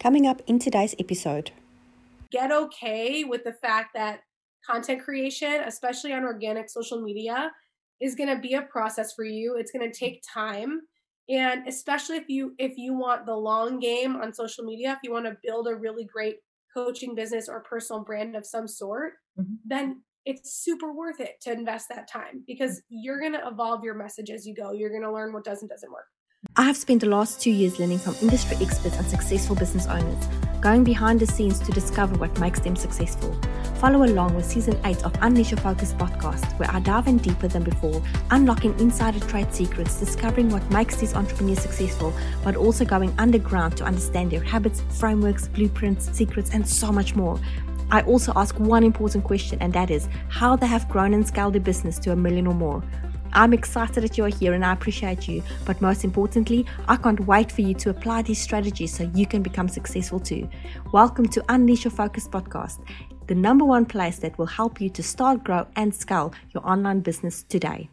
Coming up in today's episode. Get okay with the fact that content creation, especially on organic social media, is going to be a process for you. It's going to take time. And especially if you if you want the long game on social media, if you want to build a really great coaching business or personal brand of some sort, mm-hmm. then it's super worth it to invest that time because you're going to evolve your message as you go. You're going to learn what does and doesn't work. I have spent the last two years learning from industry experts and successful business owners, going behind the scenes to discover what makes them successful. Follow along with season 8 of Unleash Your Focus podcast, where I dive in deeper than before, unlocking insider trade secrets, discovering what makes these entrepreneurs successful, but also going underground to understand their habits, frameworks, blueprints, secrets, and so much more. I also ask one important question, and that is how they have grown and scaled their business to a million or more. I'm excited that you're here and I appreciate you, but most importantly, I can't wait for you to apply these strategies so you can become successful too. Welcome to Unleash Your Focus podcast, the number one place that will help you to start, grow, and scale your online business today.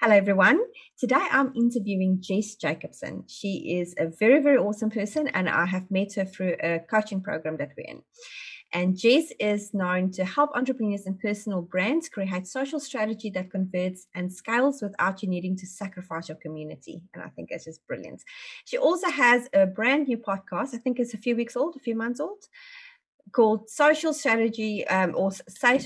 Hello, everyone. Today I'm interviewing Jess Jacobson. She is a very, very awesome person, and I have met her through a coaching program that we're in. And Jess is known to help entrepreneurs and personal brands create social strategy that converts and scales without you needing to sacrifice your community. And I think it's just brilliant. She also has a brand new podcast. I think it's a few weeks old, a few months old, called Social Strategy um, or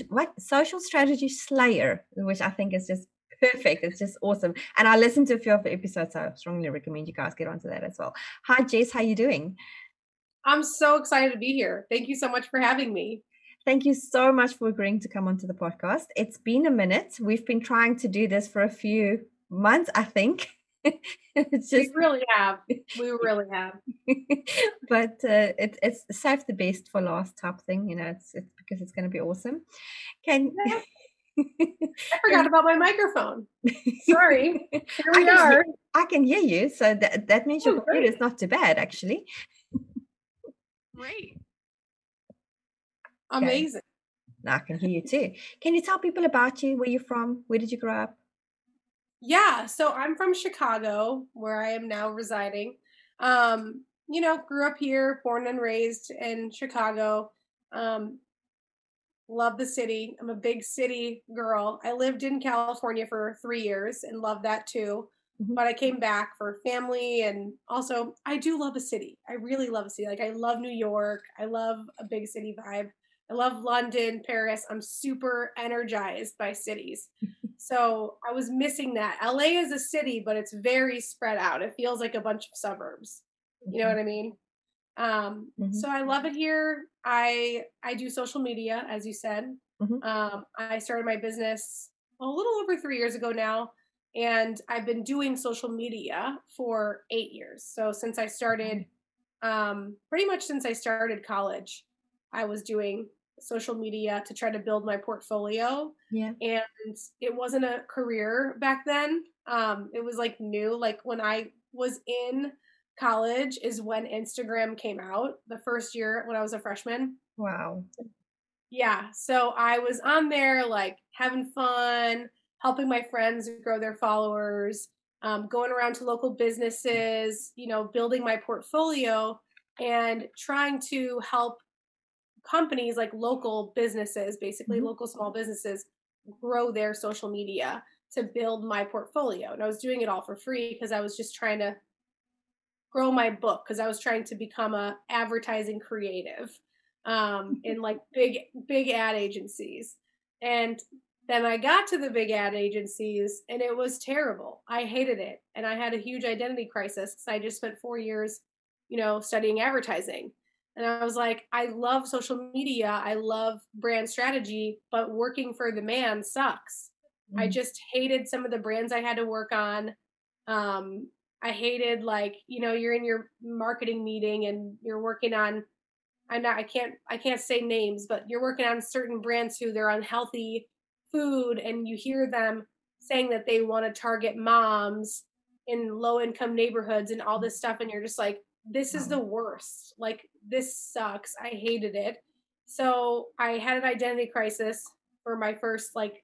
what Social Strategy Slayer, which I think is just perfect. It's just awesome. And I listened to a few of the episodes, so I strongly recommend you guys get onto that as well. Hi, Jess. How are you doing? I'm so excited to be here. Thank you so much for having me. Thank you so much for agreeing to come onto the podcast. It's been a minute. We've been trying to do this for a few months, I think. it's just we really have. We really have. but uh, it, it's save the best for last type thing. You know, it's, it's because it's going to be awesome. Can I forgot about my microphone. Sorry. Here we I are. Hear, I can hear you, so that that means your oh, computer is not too bad, actually. Great. Amazing. Now I can hear you too. Can you tell people about you? Where you're from? Where did you grow up? Yeah, so I'm from Chicago, where I am now residing. Um, you know, grew up here, born and raised in Chicago. Um, love the city. I'm a big city girl. I lived in California for three years and loved that too. Mm-hmm. But I came back for family and also I do love a city. I really love a city. Like I love New York. I love a big city vibe. I love London, Paris. I'm super energized by cities. so I was missing that. LA is a city, but it's very spread out. It feels like a bunch of suburbs. You know what I mean? Um, mm-hmm. So I love it here. I I do social media, as you said. Mm-hmm. Um, I started my business a little over three years ago now, and I've been doing social media for eight years. So since I started, um, pretty much since I started college, I was doing social media to try to build my portfolio. Yeah, and it wasn't a career back then. Um, it was like new. Like when I was in college is when Instagram came out, the first year when I was a freshman. Wow. Yeah. So I was on there like having fun, helping my friends grow their followers, um, going around to local businesses, you know, building my portfolio and trying to help companies like local businesses, basically mm-hmm. local small businesses, grow their social media to build my portfolio. And I was doing it all for free because I was just trying to grow my book because I was trying to become a advertising creative um, in like big big ad agencies. And then I got to the big ad agencies and it was terrible. I hated it. And I had a huge identity crisis because I just spent four years, you know, studying advertising. And I was like, I love social media. I love brand strategy, but working for the man sucks. Mm-hmm. I just hated some of the brands I had to work on. Um, I hated like, you know, you're in your marketing meeting and you're working on I'm not I can't I can't say names, but you're working on certain brands who they're unhealthy food and you hear them saying that they want to target moms in low income neighborhoods and all this stuff and you're just like this is the worst. Like this sucks. I hated it. So I had an identity crisis for my first like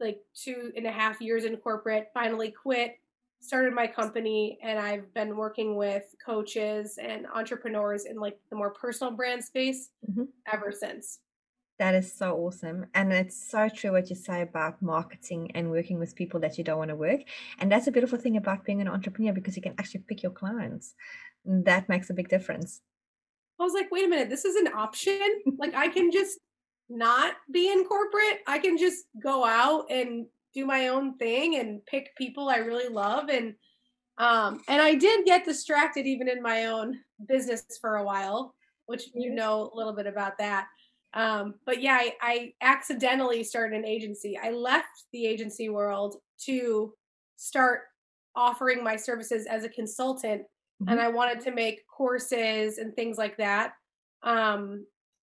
like two and a half years in corporate, finally quit started my company and I've been working with coaches and entrepreneurs in like the more personal brand space mm-hmm. ever since. That is so awesome. And it's so true what you say about marketing and working with people that you don't want to work. And that's a beautiful thing about being an entrepreneur because you can actually pick your clients. That makes a big difference. I was like, wait a minute, this is an option? like I can just not be in corporate. I can just go out and do my own thing and pick people I really love and um and I did get distracted even in my own business for a while, which you know a little bit about that. Um, but yeah, I, I accidentally started an agency. I left the agency world to start offering my services as a consultant mm-hmm. and I wanted to make courses and things like that. Um,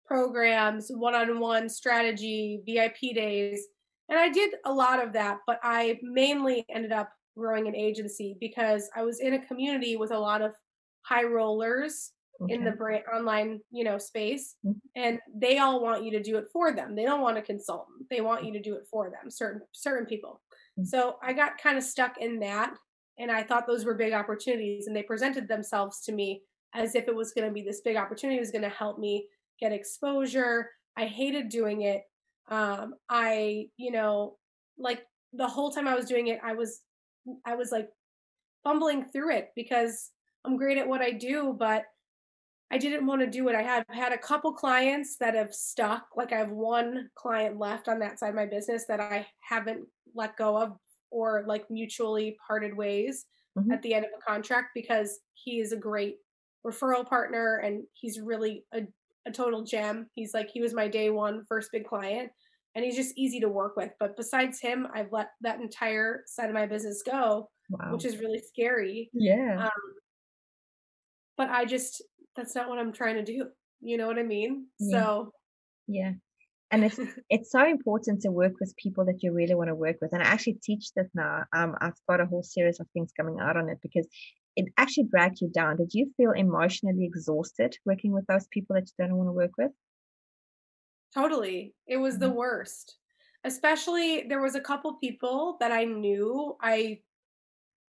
programs, one-on-one strategy, VIP days and I did a lot of that, but I mainly ended up growing an agency because I was in a community with a lot of high rollers okay. in the brand online, you know, space, mm-hmm. and they all want you to do it for them. They don't want a consultant. They want you to do it for them. Certain certain people. Mm-hmm. So I got kind of stuck in that, and I thought those were big opportunities, and they presented themselves to me as if it was going to be this big opportunity. It was going to help me get exposure. I hated doing it um i you know like the whole time i was doing it i was i was like fumbling through it because i'm great at what i do but i didn't want to do it i have had a couple clients that have stuck like i have one client left on that side of my business that i haven't let go of or like mutually parted ways mm-hmm. at the end of a contract because he is a great referral partner and he's really a a total gem. He's like he was my day one first big client and he's just easy to work with. But besides him, I've let that entire side of my business go, wow. which is really scary. Yeah. Um, but I just that's not what I'm trying to do. You know what I mean? Yeah. So yeah. And it's it's so important to work with people that you really want to work with. And I actually teach this now. Um, I've got a whole series of things coming out on it because it actually dragged you down. Did you feel emotionally exhausted working with those people that you don't want to work with? Totally. It was the mm-hmm. worst. Especially there was a couple people that I knew I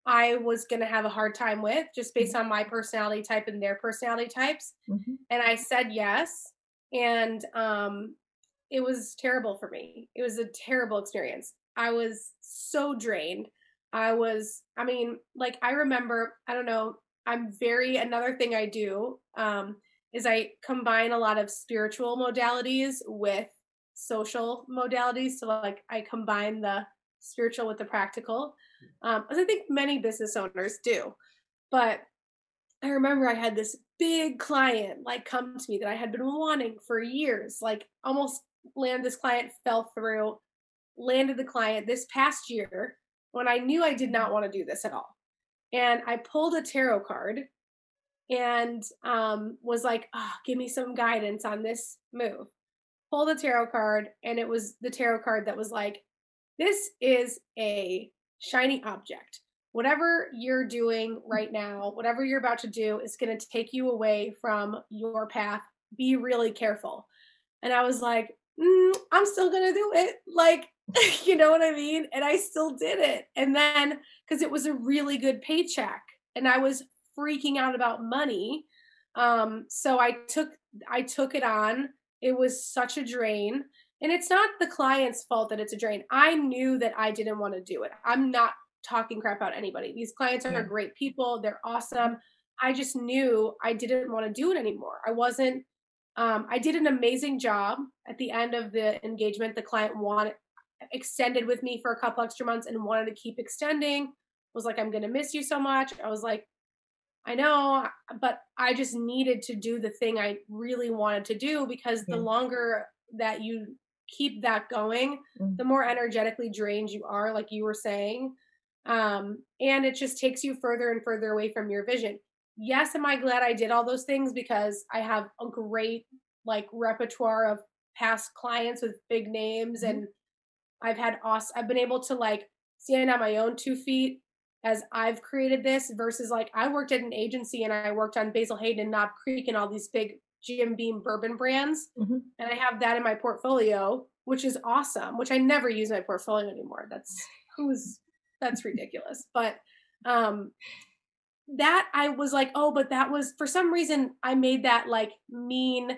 I was going to have a hard time with just based mm-hmm. on my personality type and their personality types. Mm-hmm. And I said yes and um it was terrible for me. It was a terrible experience. I was so drained. I was, I mean, like I remember, I don't know, I'm very, another thing I do um, is I combine a lot of spiritual modalities with social modalities. So, like, I combine the spiritual with the practical, um, as I think many business owners do. But I remember I had this big client like come to me that I had been wanting for years, like almost land this client fell through, landed the client this past year when I knew I did not want to do this at all. And I pulled a tarot card and um, was like, oh, give me some guidance on this move. Pull the tarot card, and it was the tarot card that was like, this is a shiny object. Whatever you're doing right now, whatever you're about to do, is going to take you away from your path. Be really careful. And I was like, mm, I'm still going to do it. Like, you know what I mean? And I still did it. And then because it was a really good paycheck and I was freaking out about money. Um, so I took I took it on. It was such a drain. And it's not the client's fault that it's a drain. I knew that I didn't want to do it. I'm not talking crap about anybody. These clients are yeah. great people. They're awesome. I just knew I didn't want to do it anymore. I wasn't um, I did an amazing job at the end of the engagement. The client wanted extended with me for a couple extra months and wanted to keep extending was like i'm gonna miss you so much i was like i know but i just needed to do the thing i really wanted to do because yeah. the longer that you keep that going mm-hmm. the more energetically drained you are like you were saying um, and it just takes you further and further away from your vision yes am i glad i did all those things because i have a great like repertoire of past clients with big names mm-hmm. and I've had awesome, I've been able to like stand on my own two feet as I've created this versus like I worked at an agency and I worked on Basil Hayden and Knob Creek and all these big Jim Beam bourbon brands. Mm-hmm. And I have that in my portfolio, which is awesome, which I never use my portfolio anymore. That's who's that's ridiculous. But Um, that I was like, oh, but that was for some reason I made that like mean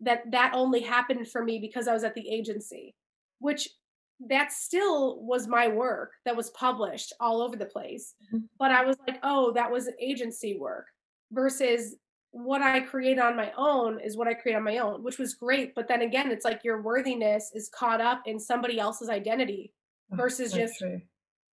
that that only happened for me because I was at the agency, which that still was my work that was published all over the place. Mm-hmm. But I was like, oh, that was agency work versus what I create on my own is what I create on my own, which was great. But then again, it's like your worthiness is caught up in somebody else's identity oh, versus just true.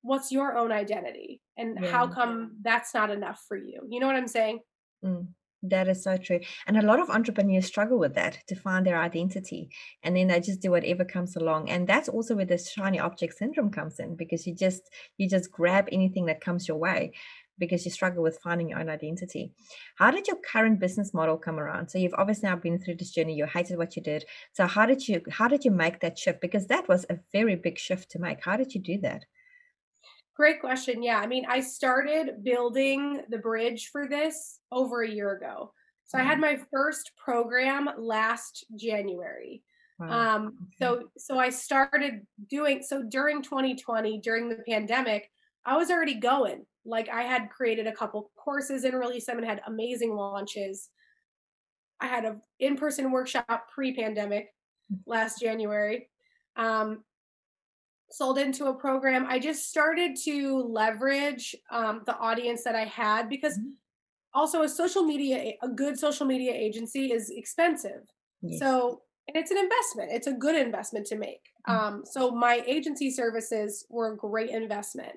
what's your own identity and yeah. how come that's not enough for you. You know what I'm saying? Mm. That is so true. And a lot of entrepreneurs struggle with that to find their identity. And then they just do whatever comes along. And that's also where this shiny object syndrome comes in because you just you just grab anything that comes your way because you struggle with finding your own identity. How did your current business model come around? So you've obviously now been through this journey, you hated what you did. So how did you how did you make that shift? Because that was a very big shift to make. How did you do that? Great question. Yeah. I mean, I started building the bridge for this over a year ago. So I had mm-hmm. my first program last January. Wow. Um, so so I started doing so during 2020, during the pandemic, I was already going. Like I had created a couple courses and released them and had amazing launches. I had an in-person workshop pre-pandemic mm. last January. Um, sold into a program. I just started to leverage um, the audience that I had because mm-hmm. also a social media, a good social media agency is expensive. Yes. So, and it's an investment. It's a good investment to make. Mm-hmm. Um, so my agency services were a great investment.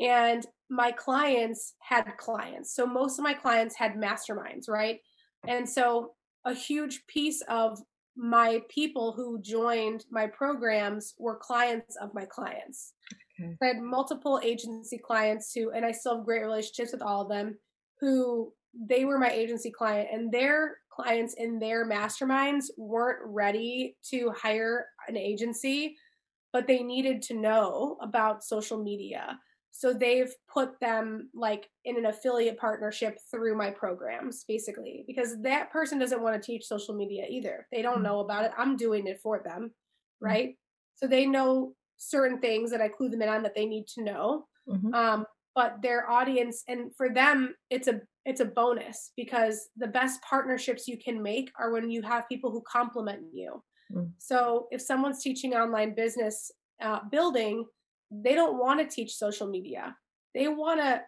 And my clients had clients. So most of my clients had masterminds, right? And so a huge piece of my people who joined my programs were clients of my clients. Okay. I had multiple agency clients who, and I still have great relationships with all of them, who they were my agency client, and their clients in their masterminds weren't ready to hire an agency, but they needed to know about social media. So they've put them like in an affiliate partnership through my programs, basically, because that person doesn't want to teach social media either. They don't mm-hmm. know about it. I'm doing it for them, mm-hmm. right? Mm-hmm. So they know certain things that I clue them in on that they need to know. Mm-hmm. Um, but their audience and for them, it's a it's a bonus because the best partnerships you can make are when you have people who complement you. Mm. So if someone's teaching online business uh, building they don't want to teach social media. They want to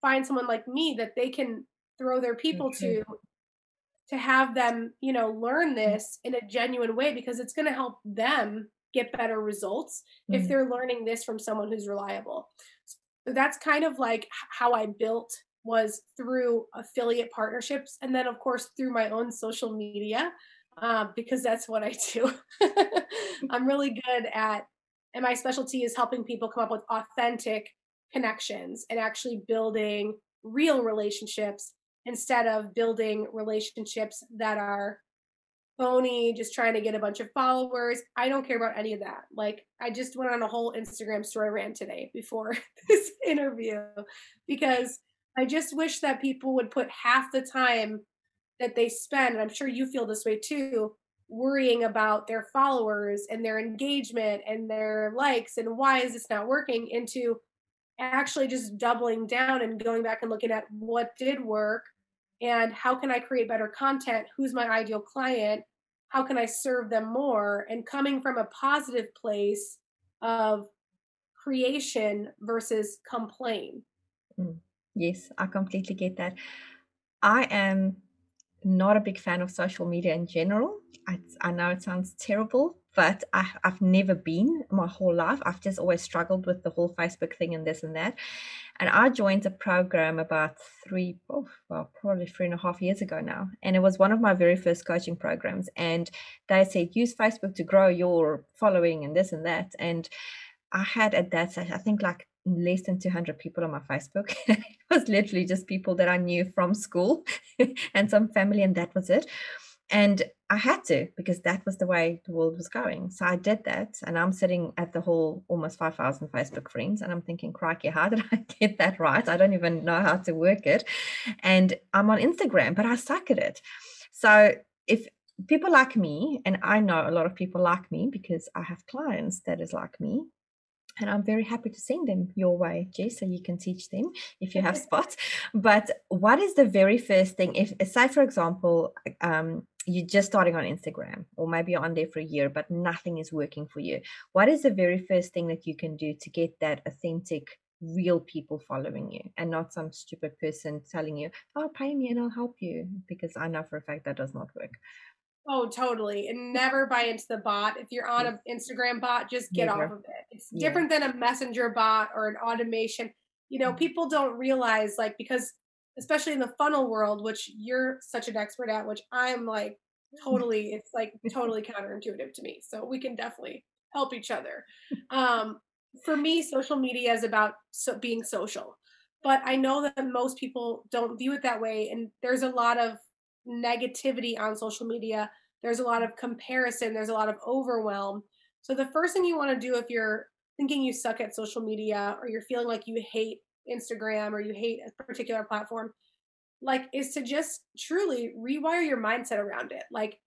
find someone like me that they can throw their people okay. to to have them, you know, learn this in a genuine way because it's going to help them get better results mm-hmm. if they're learning this from someone who's reliable. So that's kind of like how I built was through affiliate partnerships and then of course through my own social media uh, because that's what I do. I'm really good at and my specialty is helping people come up with authentic connections and actually building real relationships instead of building relationships that are phony, just trying to get a bunch of followers. I don't care about any of that. Like, I just went on a whole Instagram story rant today before this interview because I just wish that people would put half the time that they spend, and I'm sure you feel this way too, worrying about their followers and their engagement and their likes and why is this not working into actually just doubling down and going back and looking at what did work and how can I create better content? Who's my ideal client? How can I serve them more? And coming from a positive place of creation versus complain. Mm, yes, I completely get that. I am not a big fan of social media in general. I, I know it sounds terrible, but I, have never been my whole life. I've just always struggled with the whole Facebook thing and this and that. And I joined a program about three, oh, well, probably three and a half years ago now. And it was one of my very first coaching programs. And they said, use Facebook to grow your following and this and that. And I had at that, I think like less than 200 people on my Facebook. it was literally just people that I knew from school and some family, and that was it. And I had to because that was the way the world was going. So I did that. And I'm sitting at the whole almost 5,000 Facebook friends. And I'm thinking, crikey, how did I get that right? I don't even know how to work it. And I'm on Instagram, but I suck at it. So if people like me, and I know a lot of people like me because I have clients that is like me, and I'm very happy to send them your way, Jess, so you can teach them if you have spots. But what is the very first thing? If, say, for example, um, you're just starting on Instagram, or maybe you're on there for a year, but nothing is working for you. What is the very first thing that you can do to get that authentic, real people following you, and not some stupid person telling you, "Oh, pay me and I'll help you," because I know for a fact that does not work. Oh, totally. And never buy into the bot. If you're on an Instagram bot, just get never. off of it. It's yeah. different than a messenger bot or an automation. You know, mm-hmm. people don't realize, like, because especially in the funnel world, which you're such an expert at, which I'm like totally, it's like totally counterintuitive to me. So we can definitely help each other. Um, for me, social media is about so being social, but I know that most people don't view it that way. And there's a lot of negativity on social media. There's a lot of comparison, there's a lot of overwhelm. So, the first thing you want to do if you're thinking you suck at social media or you're feeling like you hate Instagram or you hate a particular platform, like is to just truly rewire your mindset around it. Like,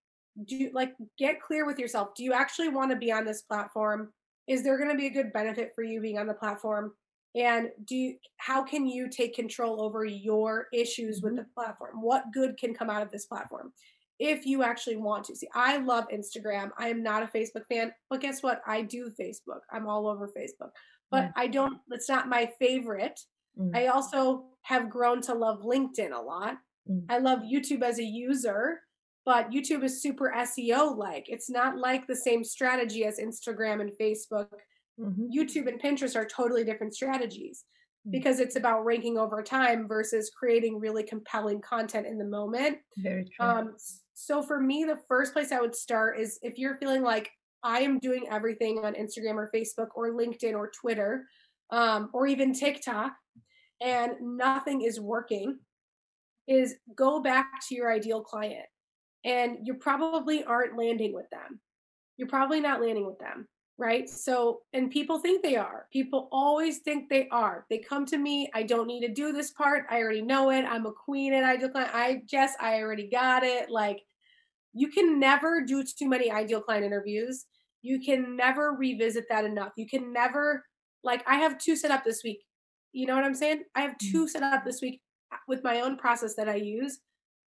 do like get clear with yourself. Do you actually want to be on this platform? Is there going to be a good benefit for you being on the platform? And do you, how can you take control over your issues with mm-hmm. the platform? What good can come out of this platform? If you actually want to. See i love instagram. I am not a facebook fan but guess what? I do facebook. I'm all over facebook. But mm. i don't it's not my favorite. Mm. i also have grown to love linkedin a lot. Mm. i love youtube as a user but youtube is super seo like it's not like the same strategy as instagram and facebook Mm-hmm. YouTube and Pinterest are totally different strategies mm-hmm. because it's about ranking over time versus creating really compelling content in the moment. Very true. Um, so for me, the first place I would start is if you're feeling like I am doing everything on Instagram or Facebook or LinkedIn or Twitter um, or even TikTok and nothing is working, is go back to your ideal client. And you probably aren't landing with them. You're probably not landing with them right? So, and people think they are. People always think they are. They come to me, I don't need to do this part. I already know it. I'm a queen and ideal client. I just, I already got it. Like, you can never do too many ideal client interviews. You can never revisit that enough. You can never, like, I have two set up this week. You know what I'm saying? I have mm. two set up this week uh, with my own process that I use,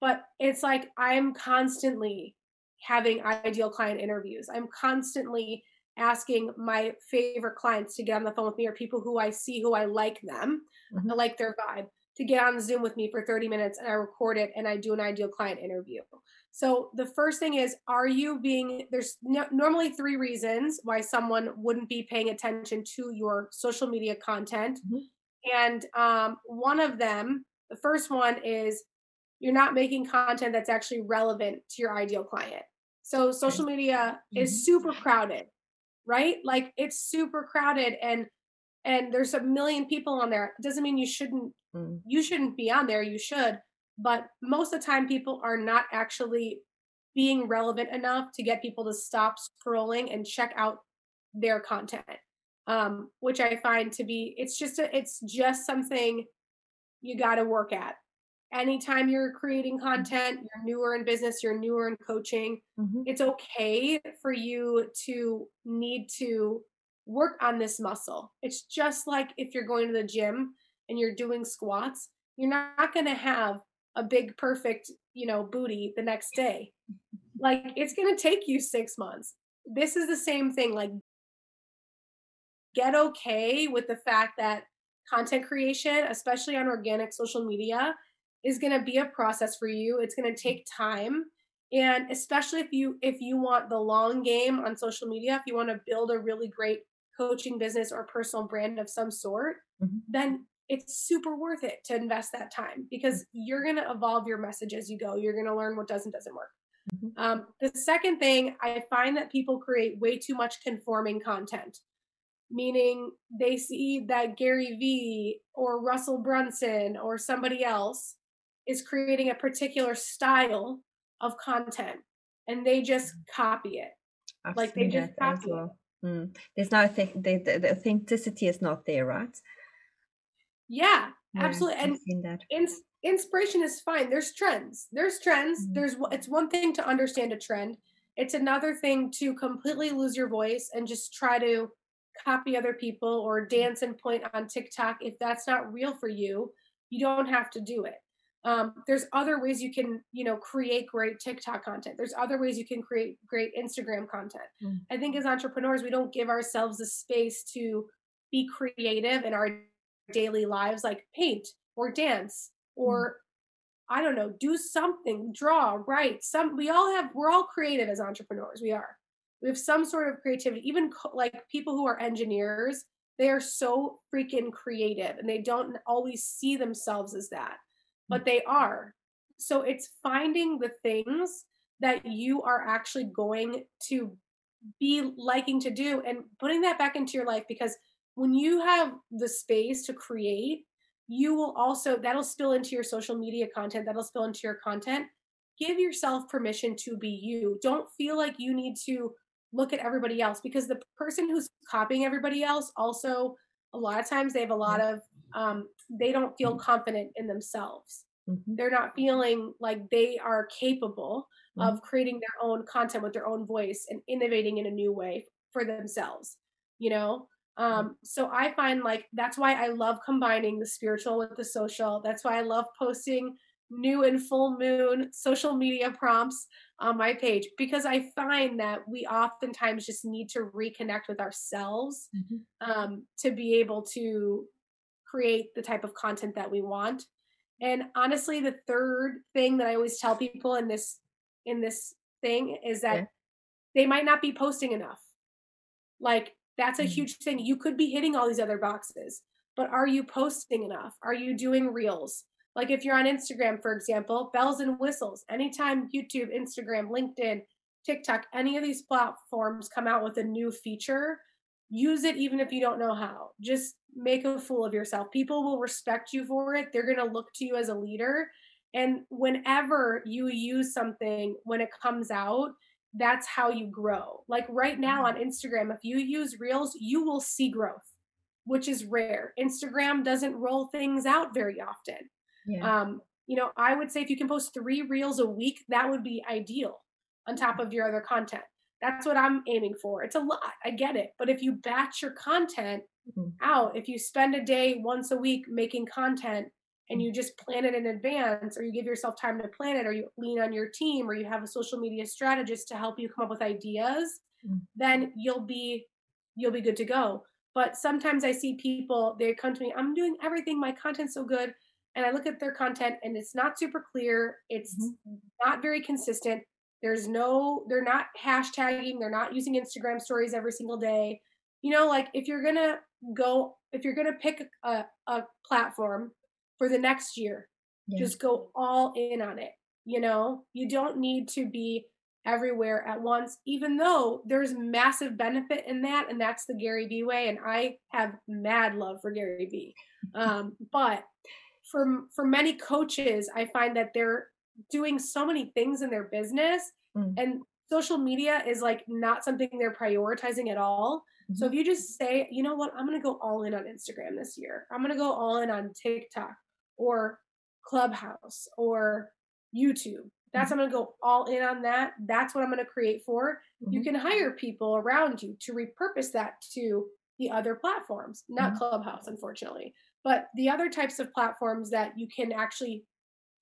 but it's like I'm constantly having ideal client interviews. I'm constantly asking my favorite clients to get on the phone with me or people who I see who I like them, mm-hmm. I like their vibe, to get on Zoom with me for 30 minutes and I record it and I do an ideal client interview. So the first thing is, are you being, there's no, normally three reasons why someone wouldn't be paying attention to your social media content. Mm-hmm. And um, one of them, the first one is you're not making content that's actually relevant to your ideal client. So social media mm-hmm. is super crowded right? Like it's super crowded and and there's a million people on there. It doesn't mean you shouldn't mm. you shouldn't be on there. You should, but most of the time people are not actually being relevant enough to get people to stop scrolling and check out their content. Um, which I find to be it's just a, it's just something you got to work at anytime you're creating mm-hmm. content, you're newer in business, you're newer in coaching, mm-hmm. it's okay for you to need to work on this muscle. It's just like if you're going to the gym and you're doing squats, you're not going to have a big perfect, you know, booty the next day. Like it's going to take you 6 months. This is the same thing like get okay with the fact that content creation, especially on organic social media, is going to be a process for you. It's going to take time. And especially if you if you want the long game on social media, if you want to build a really great coaching business or personal brand of some sort, mm-hmm. then it's super worth it to invest that time because you're going to evolve your message as you go. You're going to learn what does and doesn't work. Mm-hmm. Um, the second thing, I find that people create way too much conforming content, meaning they see that Gary Vee or Russell Brunson or somebody else is creating a particular style of content and they just copy it. I've like they just copy well. it. Mm. There's no th- the, the, the, authenticity is not there, right? Yeah, yeah absolutely. And ins- inspiration is fine. There's trends. There's trends. Mm. There's it's one thing to understand a trend. It's another thing to completely lose your voice and just try to copy other people or dance and point on TikTok. If that's not real for you, you don't have to do it. Um, there's other ways you can, you know, create great TikTok content. There's other ways you can create great Instagram content. Mm. I think as entrepreneurs, we don't give ourselves the space to be creative in our daily lives, like paint or dance or mm. I don't know, do something, draw, write. Some we all have. We're all creative as entrepreneurs. We are. We have some sort of creativity. Even co- like people who are engineers, they are so freaking creative, and they don't always see themselves as that but they are. So it's finding the things that you are actually going to be liking to do and putting that back into your life because when you have the space to create, you will also, that'll spill into your social media content, that'll spill into your content. Give yourself permission to be you. Don't feel like you need to look at everybody else because the person who's copying everybody else also, a lot of times, they have a lot of um, they don't feel mm-hmm. confident in themselves. Mm-hmm. They're not feeling like they are capable mm-hmm. of creating their own content with their own voice and innovating in a new way for themselves, you know? Um, so I find like that's why I love combining the spiritual with the social. That's why I love posting new and full moon social media prompts on my page because I find that we oftentimes just need to reconnect with ourselves mm-hmm. um, to be able to create the type of content that we want. And honestly, the third thing that I always tell people in this in this thing is that yeah. they might not be posting enough. Like that's a mm-hmm. huge thing. You could be hitting all these other boxes, but are you posting enough? Are you doing reels? Like if you're on Instagram, for example, bells and whistles. Anytime YouTube, Instagram, LinkedIn, TikTok, any of these platforms come out with a new feature, use it even if you don't know how. Just make a fool of yourself. People will respect you for it. They're going to look to you as a leader. And whenever you use something, when it comes out, that's how you grow. Like right now mm-hmm. on Instagram, if you use Reels, you will see growth, which is rare. Instagram doesn't roll things out very often. Yeah. Um, you know, I would say if you can post three Reels a week, that would be ideal on top of your other content. That's what I'm aiming for. It's a lot. I get it. But if you batch your content mm-hmm. out, if you spend a day once a week making content and you just plan it in advance or you give yourself time to plan it or you lean on your team or you have a social media strategist to help you come up with ideas, mm-hmm. then you'll be you'll be good to go. But sometimes I see people, they come to me, I'm doing everything, my content's so good. And I look at their content and it's not super clear, it's mm-hmm. not very consistent there's no, they're not hashtagging, they're not using Instagram stories every single day. You know, like if you're gonna go, if you're gonna pick a, a platform for the next year, yeah. just go all in on it. You know, you don't need to be everywhere at once, even though there's massive benefit in that, and that's the Gary Vee way. And I have mad love for Gary Vee. Um, but for for many coaches, I find that they're doing so many things in their business mm. and social media is like not something they're prioritizing at all. Mm-hmm. So if you just say, you know what, I'm going to go all in on Instagram this year. I'm going to go all in on TikTok or Clubhouse or YouTube. That's mm-hmm. I'm going to go all in on that. That's what I'm going to create for. Mm-hmm. You can hire people around you to repurpose that to the other platforms, not mm-hmm. Clubhouse, unfortunately, but the other types of platforms that you can actually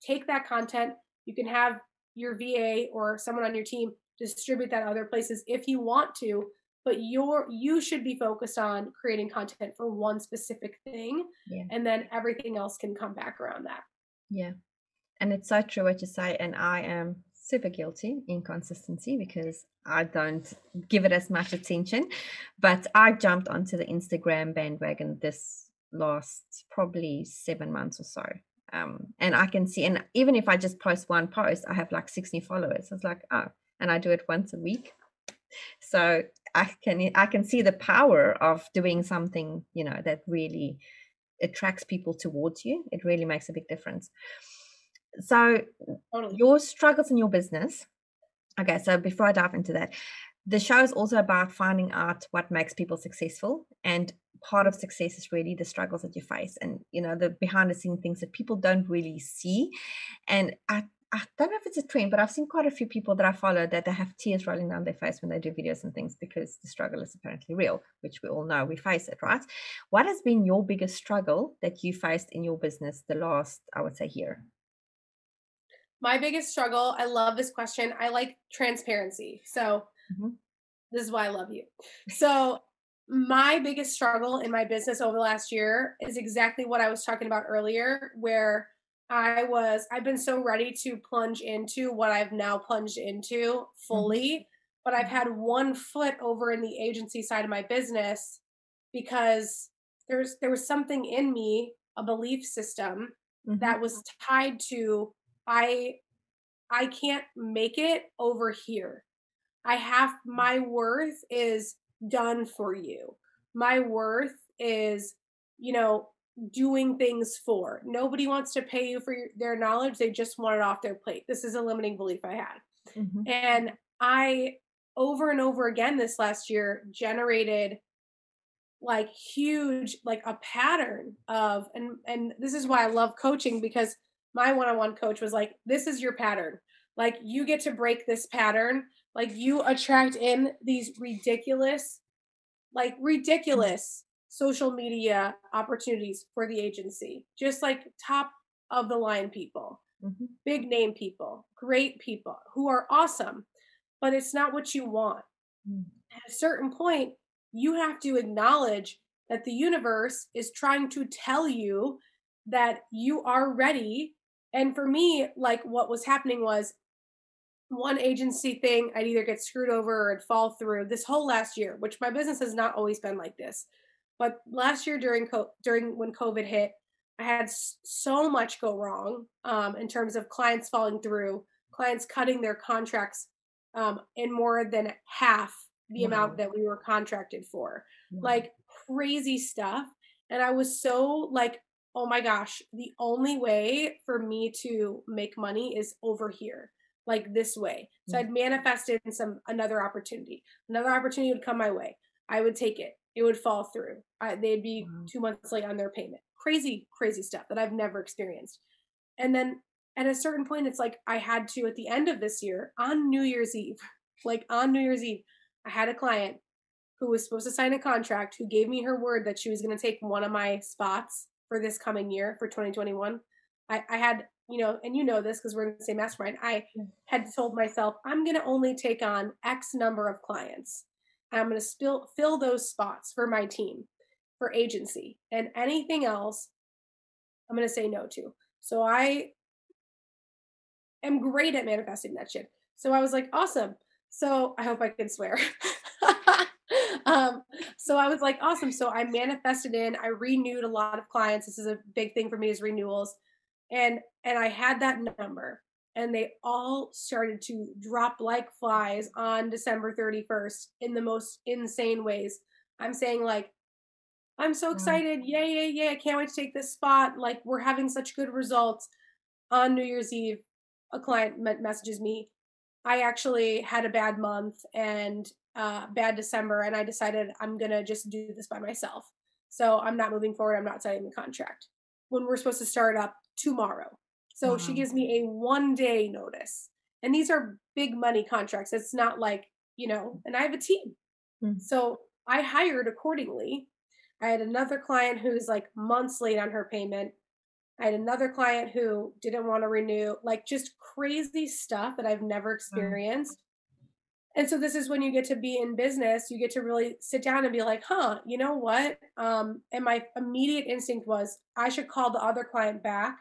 take that content, you can have your VA or someone on your team distribute that other places if you want to, but you're you should be focused on creating content for one specific thing yeah. and then everything else can come back around that. Yeah. And it's so true what you say and I am super guilty inconsistency because I don't give it as much attention. But I jumped onto the Instagram bandwagon this last probably seven months or so um, and I can see, and even if I just post one post, I have like 60 followers. It's like, oh, and I do it once a week. So I can I can see the power of doing something, you know, that really attracts people towards you. It really makes a big difference. So totally. your struggles in your business. Okay, so before I dive into that, the show is also about finding out what makes people successful and part of success is really the struggles that you face and you know the behind the scene things that people don't really see and i I don't know if it's a trend, but I've seen quite a few people that I follow that they have tears rolling down their face when they do videos and things because the struggle is apparently real, which we all know we face it, right? What has been your biggest struggle that you faced in your business the last, I would say, year? My biggest struggle, I love this question. I like transparency. So mm-hmm. this is why I love you. So my biggest struggle in my business over the last year is exactly what I was talking about earlier, where I was, I've been so ready to plunge into what I've now plunged into mm-hmm. fully, but I've had one foot over in the agency side of my business because there's there was something in me, a belief system mm-hmm. that was tied to I I can't make it over here. I have my worth is done for you. My worth is, you know, doing things for. Nobody wants to pay you for your, their knowledge. They just want it off their plate. This is a limiting belief I had. Mm-hmm. And I, over and over again this last year, generated like huge like a pattern of and and this is why I love coaching because my one-on-one coach was like this is your pattern like you get to break this pattern like you attract in these ridiculous like ridiculous social media opportunities for the agency just like top of the line people mm-hmm. big name people great people who are awesome but it's not what you want mm. at a certain point you have to acknowledge that the universe is trying to tell you that you are ready and for me like what was happening was one agency thing, I'd either get screwed over or it'd fall through. This whole last year, which my business has not always been like this, but last year during co- during when COVID hit, I had so much go wrong um, in terms of clients falling through, clients cutting their contracts um, in more than half the wow. amount that we were contracted for, wow. like crazy stuff. And I was so like, oh my gosh, the only way for me to make money is over here like this way. So mm-hmm. I'd manifested in some another opportunity. Another opportunity would come my way. I would take it. It would fall through. I, they'd be wow. two months late on their payment. Crazy, crazy stuff that I've never experienced. And then at a certain point, it's like I had to at the end of this year on New Year's Eve, like on New Year's Eve, I had a client who was supposed to sign a contract who gave me her word that she was going to take one of my spots for this coming year for 2021. I, I had you know, and you know this because we're in the same mastermind, I had told myself, I'm going to only take on X number of clients. I'm going to spill, fill those spots for my team, for agency, and anything else, I'm going to say no to. So I am great at manifesting that shit. So I was like, awesome. So I hope I can swear. um, so I was like, awesome. So I manifested in, I renewed a lot of clients. This is a big thing for me is renewals and and i had that number and they all started to drop like flies on december 31st in the most insane ways. I'm saying like i'm so excited. Yay yay yay i can't wait to take this spot. Like we're having such good results. On new year's eve a client messages me. I actually had a bad month and uh, bad december and i decided i'm gonna just do this by myself. So i'm not moving forward. I'm not signing the contract. When we're supposed to start up tomorrow. So wow. she gives me a one day notice. And these are big money contracts. It's not like, you know, and I have a team. Mm-hmm. So I hired accordingly. I had another client who's like months late on her payment. I had another client who didn't want to renew, like just crazy stuff that I've never experienced. And so this is when you get to be in business, you get to really sit down and be like, huh, you know what? Um, and my immediate instinct was I should call the other client back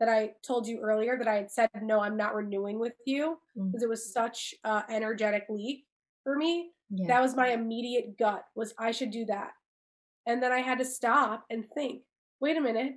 that I told you earlier that I had said, no, I'm not renewing with you because mm. it was such uh, energetic leak for me. Yeah. That was my immediate gut was I should do that. And then I had to stop and think, wait a minute.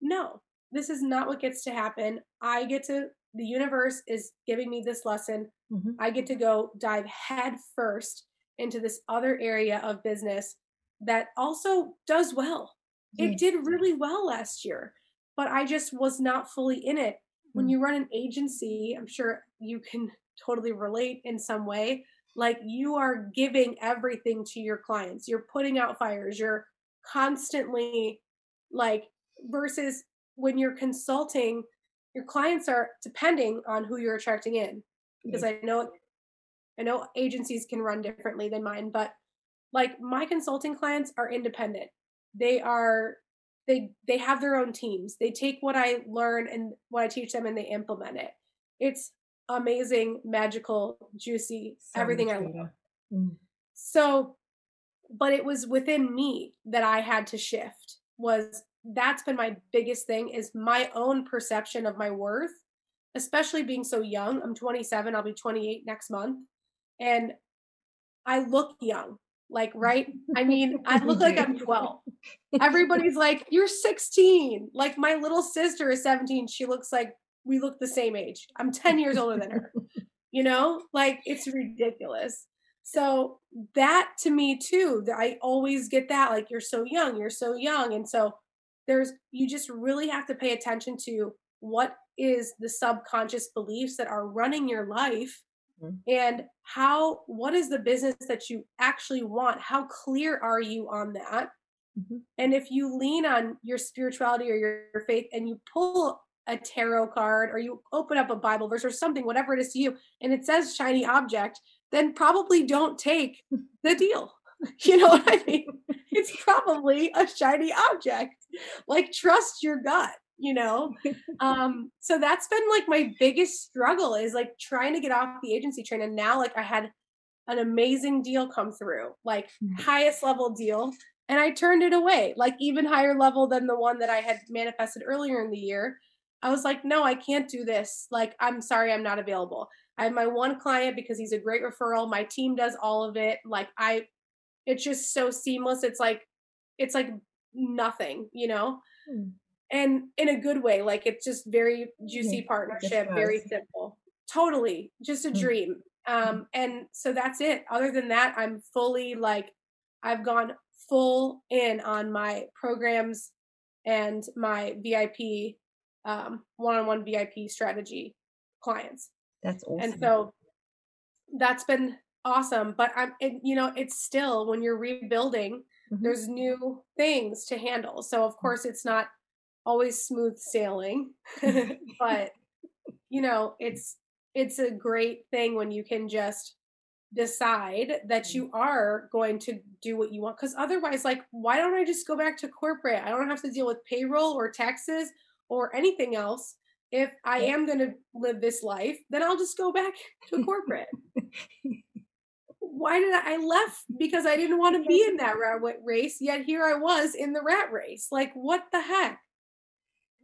No, this is not what gets to happen. I get to, the universe is giving me this lesson. Mm-hmm. I get to go dive head first into this other area of business that also does well. It did really well last year but I just was not fully in it. When mm. you run an agency, I'm sure you can totally relate in some way. Like you are giving everything to your clients, you're putting out fires, you're constantly like, versus when you're consulting, your clients are depending on who you're attracting in because I know I know agencies can run differently than mine, but like my consulting clients are independent. They are they they have their own teams. They take what I learn and what I teach them and they implement it. It's amazing, magical, juicy, so everything I love. Mm. So but it was within me that I had to shift was that's been my biggest thing is my own perception of my worth, especially being so young. I'm 27, I'll be 28 next month. And I look young. Like, right? I mean, I look like I'm 12. Everybody's like, you're 16. Like, my little sister is 17. She looks like we look the same age. I'm 10 years older than her. You know, like, it's ridiculous. So, that to me, too, I always get that. Like, you're so young, you're so young. And so, there's, you just really have to pay attention to what is the subconscious beliefs that are running your life. And how what is the business that you actually want? How clear are you on that? Mm-hmm. and if you lean on your spirituality or your, your faith and you pull a tarot card or you open up a bible verse or something whatever it is to you and it says shiny object then probably don't take the deal. You know what i mean? It's probably a shiny object. Like trust your gut you know? Um so that's been like my biggest struggle is like trying to get off the agency train and now like i had an amazing deal come through like mm. highest level deal and i turned it away like even higher level than the one that i had manifested earlier in the year. I was like no i can't do this like i'm sorry i'm not available. I have my one client because he's a great referral my team does all of it like i it's just so seamless it's like it's like nothing you know? Mm and in a good way like it's just very juicy partnership very simple. Totally just a mm. dream. Um and so that's it. Other than that i'm fully like i've gone full in on my programs and my vip um one-on-one vip strategy clients. That's awesome. and so that's been awesome but i'm it, you know it's still when you're rebuilding mm-hmm. there's new things to handle. So of mm. course it's not always smooth sailing but you know it's it's a great thing when you can just decide that mm. you are going to do what you want because otherwise like why don't i just go back to corporate? I don't have to deal with payroll or taxes or anything else. If i am going to live this life then i'll just go back to corporate. Why did I, I left because I didn't want to be in that rat race yet here I was in the rat race. Like what the heck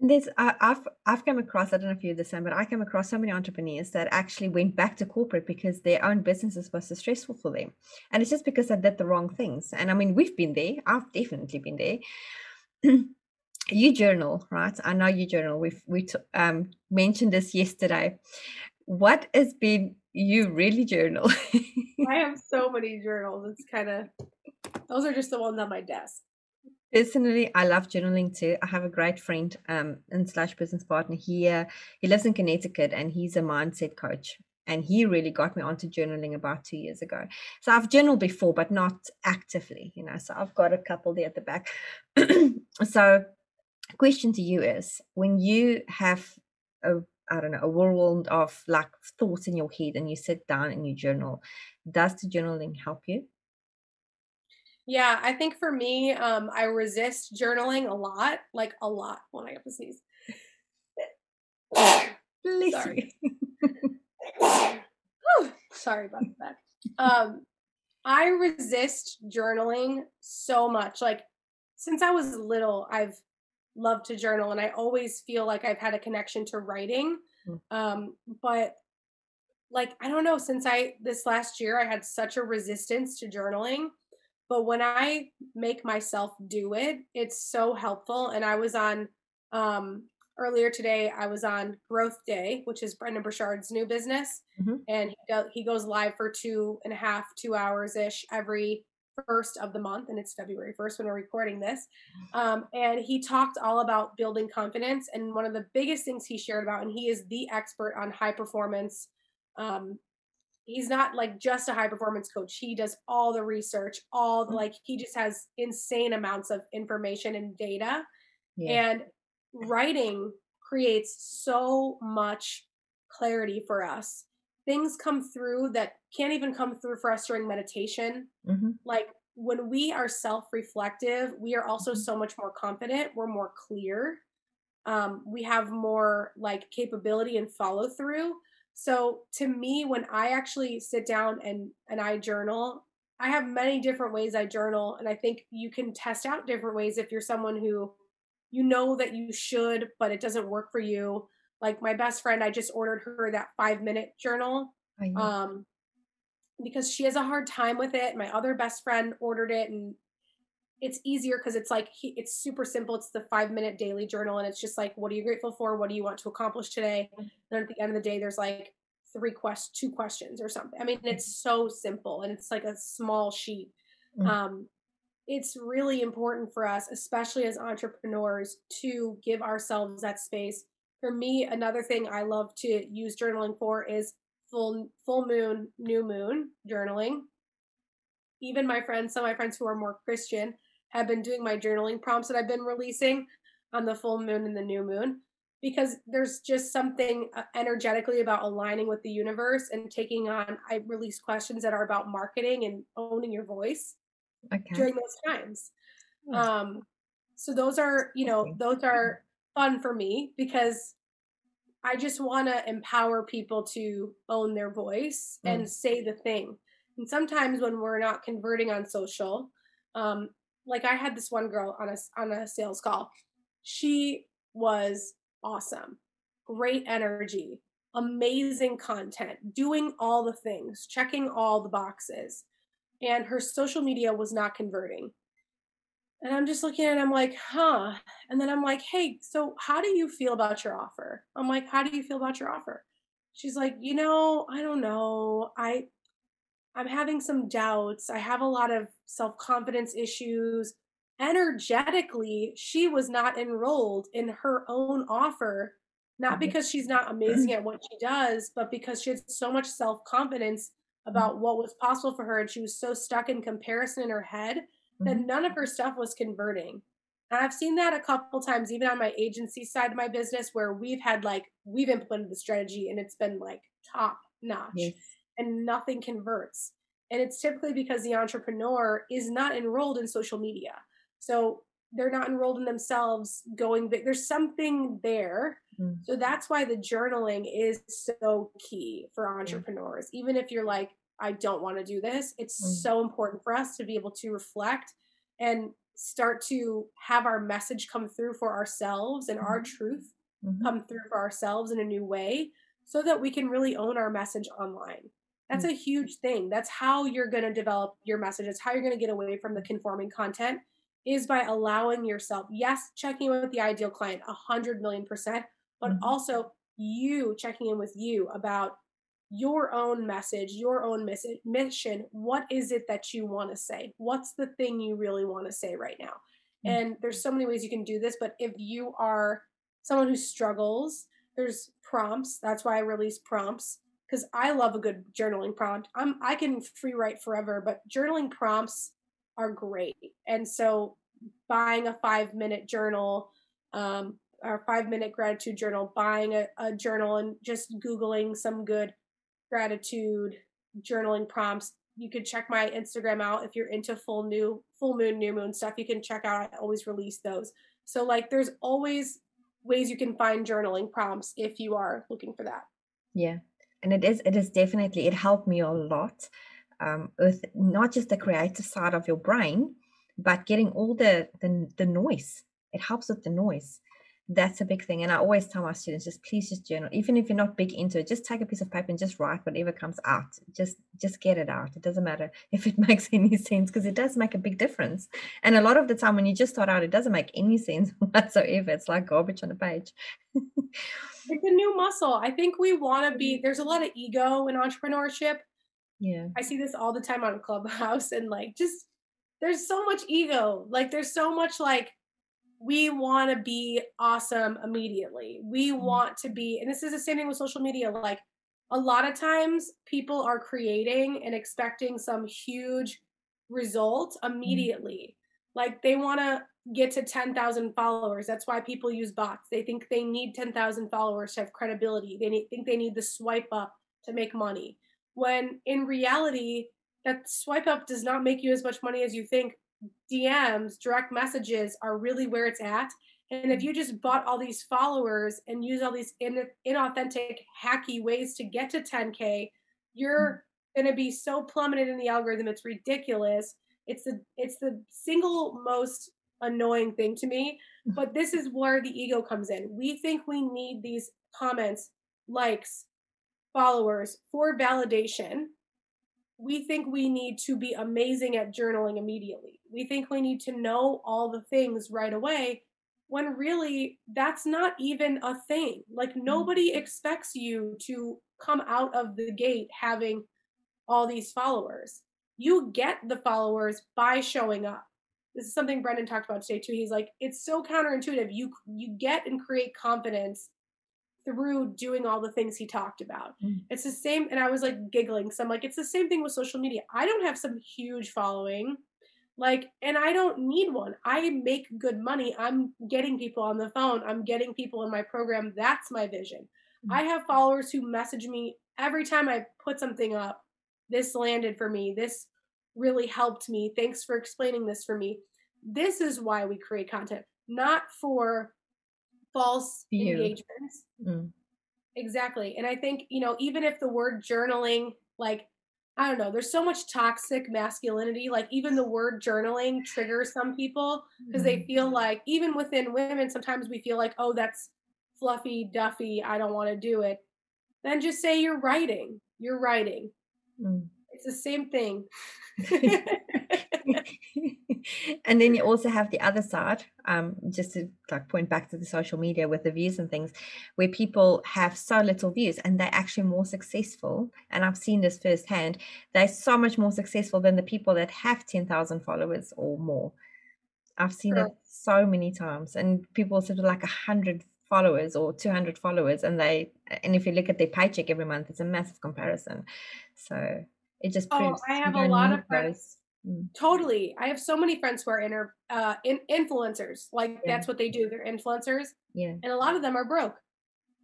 there's I, have I've come across I don't know if you're the same, but I came across so many entrepreneurs that actually went back to corporate because their own businesses was so stressful for them, and it's just because they did the wrong things. And I mean, we've been there. I've definitely been there. you journal, right? I know you journal. We've we t- um, mentioned this yesterday. What has been you really journal? I have so many journals. It's kind of those are just the ones on my desk. Personally, I love journaling too. I have a great friend um, and slash business partner here. He lives in Connecticut and he's a mindset coach. And he really got me onto journaling about two years ago. So I've journaled before, but not actively, you know. So I've got a couple there at the back. so, question to you is when you have a I don't know, a whirlwind of like thoughts in your head and you sit down and you journal, does the journaling help you? Yeah, I think for me, um, I resist journaling a lot, like a lot. When I have to sneeze. Sorry. Sorry about that. Um, I resist journaling so much. Like since I was little, I've loved to journal, and I always feel like I've had a connection to writing. Mm. Um, but like I don't know, since I this last year, I had such a resistance to journaling but when I make myself do it, it's so helpful. And I was on um, earlier today. I was on Growth Day, which is Brendon Burchard's new business, mm-hmm. and he, go, he goes live for two and a half, two hours ish every first of the month, and it's February first when we're recording this. Um, and he talked all about building confidence, and one of the biggest things he shared about, and he is the expert on high performance um, he's not like just a high performance coach he does all the research all the, mm-hmm. like he just has insane amounts of information and data yeah. and writing creates so much clarity for us. Things come through that can't even come through for us during meditation. Mm-hmm. Like when we are self reflective, we are also Mhm. so much more confident. We're more clear. Um, we have more like capability and follow through. So to me, when I actually sit down and and I journal, I have many different ways I journal, and I think you can test out different ways if you're someone who you know that you should, but it doesn't work for you. Like my best friend, I just ordered her that five minute journal um, because she has a hard time with it. My other best friend ordered it, and it's easier because it's like he, it's super simple. It's the five minute daily journal, and it's just like, what are you grateful for? What do you want to accomplish today? Then at the end of the day, there's like three quest, two questions or something. I mean, it's so simple, and it's like a small sheet. Mm. Um, it's really important for us, especially as entrepreneurs, to give ourselves that space. For me, another thing I love to use journaling for is full full moon, new moon journaling. Even my friends, some of my friends who are more Christian, have been doing my journaling prompts that I've been releasing on the full moon and the new moon because there's just something uh, energetically about aligning with the universe and taking on I release questions that are about marketing and owning your voice okay. during those times. Oh. Um, so those are, you know, those are fun for me because I just want to empower people to own their voice Mm. and say the thing. And sometimes when we're not converting on social, um, like I had this one girl on a on a sales call. She was awesome, great energy, amazing content, doing all the things, checking all the boxes, and her social media was not converting. And I'm just looking at it, I'm like, huh. And then I'm like, hey, so how do you feel about your offer? I'm like, how do you feel about your offer? She's like, you know, I don't know. I I'm having some doubts. I have a lot of self-confidence issues. Energetically, she was not enrolled in her own offer, not because she's not amazing at what she does, but because she had so much self-confidence about what was possible for her and she was so stuck in comparison in her head that Mhm. none of her stuff was converting. And I've seen that a couple times, even on my agency side of my business, where we've had like, we've implemented the strategy and it's been like top notch Yes. And nothing converts. And it's typically because the entrepreneur is not enrolled in social media. So they're not enrolled in themselves going big. There's something there. Mm. So that's why the journaling is so key for entrepreneurs. Even if you're like, I don't want to do this, it's Mm. so important for us to be able to reflect and start to have our message come through for ourselves and our truth Mhm. come through for ourselves in a new way so that we can really own our message online. That's a huge thing. That's how you're going to develop your message. It's how you're going to get away from the conforming content is by allowing yourself, yes, checking in with the ideal client a hundred million percent, but Mhm. also you checking in with you about your own message, your own mission. What is it that you want to say? What's the thing you really want to say right now? Mm. And there's so many ways you can do this, but if you are someone who struggles, there's prompts. That's why I release prompts because I love a good journaling prompt. I'm I can free write forever, but journaling prompts are great. And so buying a five minute journal, um, or five minute gratitude journal, buying a, a journal and just Googling some good gratitude journaling prompts. You could check my Instagram out if you're into full new full moon, new moon stuff. You can check out. I always release those. So like there's always ways you can find journaling prompts if you are looking for that. Yeah, and it is it is definitely it helped me a lot um, with not just the creative side of your brain, but getting all the the, the noise. It helps with the noise. That's a big thing, and I always tell my students just please just journal, even if you're not big into it. Just take a piece of paper and just write whatever comes out. Just just get it out. It doesn't matter if it makes any sense because it does make a big difference. And a lot of the time when you just start out, it doesn't make any sense whatsoever. It's like garbage on a page. It's a new muscle. I think we want to be mm-hmm. there's a lot of ego in entrepreneurship. yeah. I see this all the time on Clubhouse and like just there's so much ego. Like there's so much like we want to be awesome immediately. We mm-hmm. want to be and this is the same thing with social media like a lot of times people are creating and expecting some huge result mm-hmm. immediately. Like they want to get to 10,000 followers. That's why people use bots. They think they need 10,000 followers to have credibility. They need, think they need the swipe up to make money. When in reality, that swipe up does not make you as much money as you think. DMs, direct messages are really where it's at. And if you just bought all these followers and use all these in, inauthentic, hacky ways to get to 10K, you're mm-hmm. going to be so plummeted in the algorithm. It's ridiculous. It's the it's the single most annoying thing to me. But this is where the ego comes in. We think we need these comments, likes, followers for validation. We think we need to be amazing at journaling immediately. We think we need to know all the things right away when really that's not even a thing. Like mm. nobody expects you to come out of the gate having all these followers. You get the followers by showing up. This is something Brendon talked about today too. He's like, it's so counterintuitive. You you get and create confidence through doing all the things he talked about. Mm. It's the same, and I was like giggling. So I'm like, it's the same thing with social media. I don't have some huge following. Like, and I don't need one. I make good money. I'm getting people on the phone. I'm getting people in my program. That's my vision. Mm. I have followers who message me every time I put something up. This landed for me. This really helped me. Thanks for explaining this for me. This is why we create content, not for false engagements. Mm. Exactly. And I think, you know, even if the word journaling, like, I don't know, there's so much toxic masculinity. Like, even the word journaling triggers some people because mm they mm-hmm. feel like, even within women, sometimes we feel like, oh, that's fluffy, duffy. I don't want to do it. Then just say you're writing. You're writing. Mm. It's the same thing. and then you also have the other side, um, just to like point back to the social media with the views and things, where people have so little views and they're actually more successful. And I've seen this firsthand. They're so much more successful than the people that have 10,000 followers or more. I've seen it so many times, and people sort of like a hundred followers or 200 followers, and they and if you look at their paycheck every month, it's a massive comparison. So it just oh, proves. Oh, I have a lot of friends. Mm. Totally, I have so many friends who are inter, uh, in, influencers. Like yeah. that's what they do. They're influencers. Yeah, and a lot of them are broke.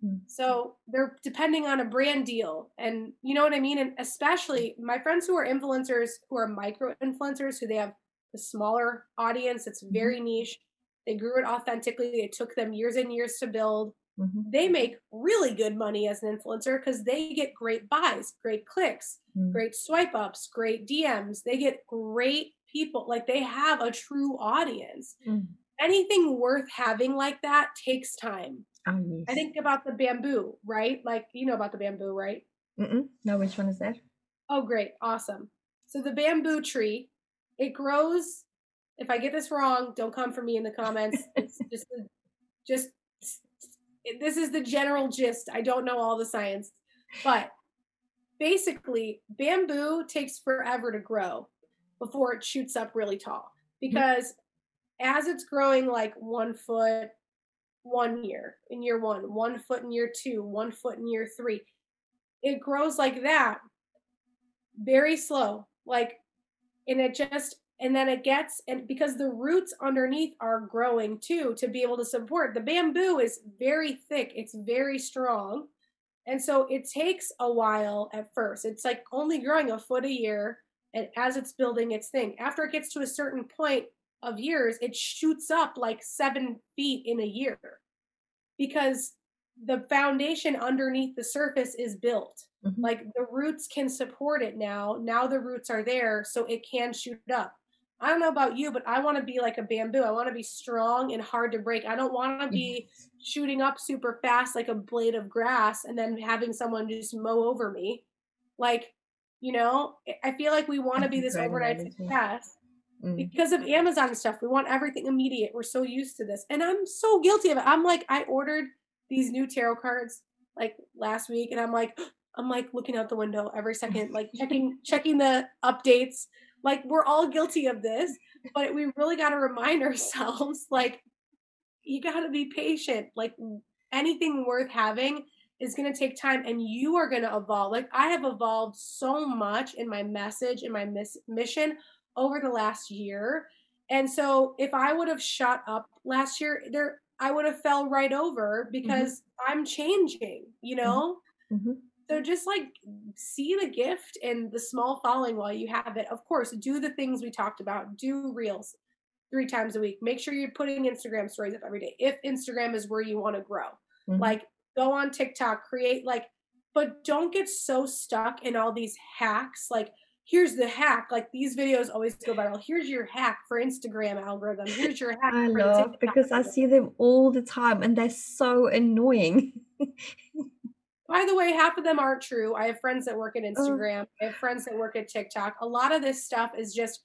Mm. So they're depending on a brand deal, and you know what I mean. And especially my friends who are influencers, who are micro influencers, who they have a smaller audience. It's mm-hmm. very niche. They grew it authentically. It took them years and years to build. Mm-hmm. They make really good money as an influencer because they get great buys, great clicks, mm-hmm. great swipe ups, great DMs. They get great people. Like they have a true audience. Mm-hmm. Anything worth having like that takes time. Oh, yes. I think about the bamboo, right? Like, you know about the bamboo, right? Mm-mm. No, which one is that? Oh, great. Awesome. So the bamboo tree, it grows. If I get this wrong, don't come for me in the comments. it's just, just this is the general gist. I don't know all the science, but basically, bamboo takes forever to grow before it shoots up really tall because mm-hmm. as it's growing like one foot one year in year one, one foot in year two, one foot in year three, it grows like that very slow. Like, and it just and then it gets and because the roots underneath are growing too to be able to support. The bamboo is very thick. It's very strong. And so it takes a while at first. It's like only growing a foot a year and as it's building its thing. After it gets to a certain point of years it shoots up like seven feet in a year. Because the foundation underneath the surface is built. Mm-hmm. like the roots can support it now. Now the roots are there so it can shoot up I don't know about you, but I want to be like a bamboo. I want to be strong and hard to break. I don't want to be shooting up super fast like a blade of grass and then having someone just mow over me. Like, you know, I feel like we want to be this overnight success mm. because of Amazon stuff. We want everything immediate. We're so used to this. And I'm so guilty of it. I'm like, I ordered these new tarot cards like last week and I'm like, I'm like looking out the window every second, like checking checking the updates like we're all guilty of this, but we really got to remind ourselves like you got to be patient. Like anything worth having is going to take time and you are going to evolve. Like I have evolved so much in my message and my miss- mission over the last year And so if I would have shut up last year, there I would have fell right over Mm-hmm. because I'm changing, you know? Mhm. So just like see the gift and the small following while you have it. Of course, do the things we talked about. Do reels three times a week. Make sure you're putting Instagram stories up every day. If Instagram is where you want to grow. Mhm. Like go on TikTok, create like but don't get so stuck in all these hacks like here's the hack like these videos always go viral here's your hack for instagram algorithm here's your hack I for love TikTok because I see them all the time and they're so annoying. By the way, half of them aren't true. I have friends that work at Oh. Instagram. I have friends that work at TikTok. A lot of this stuff is just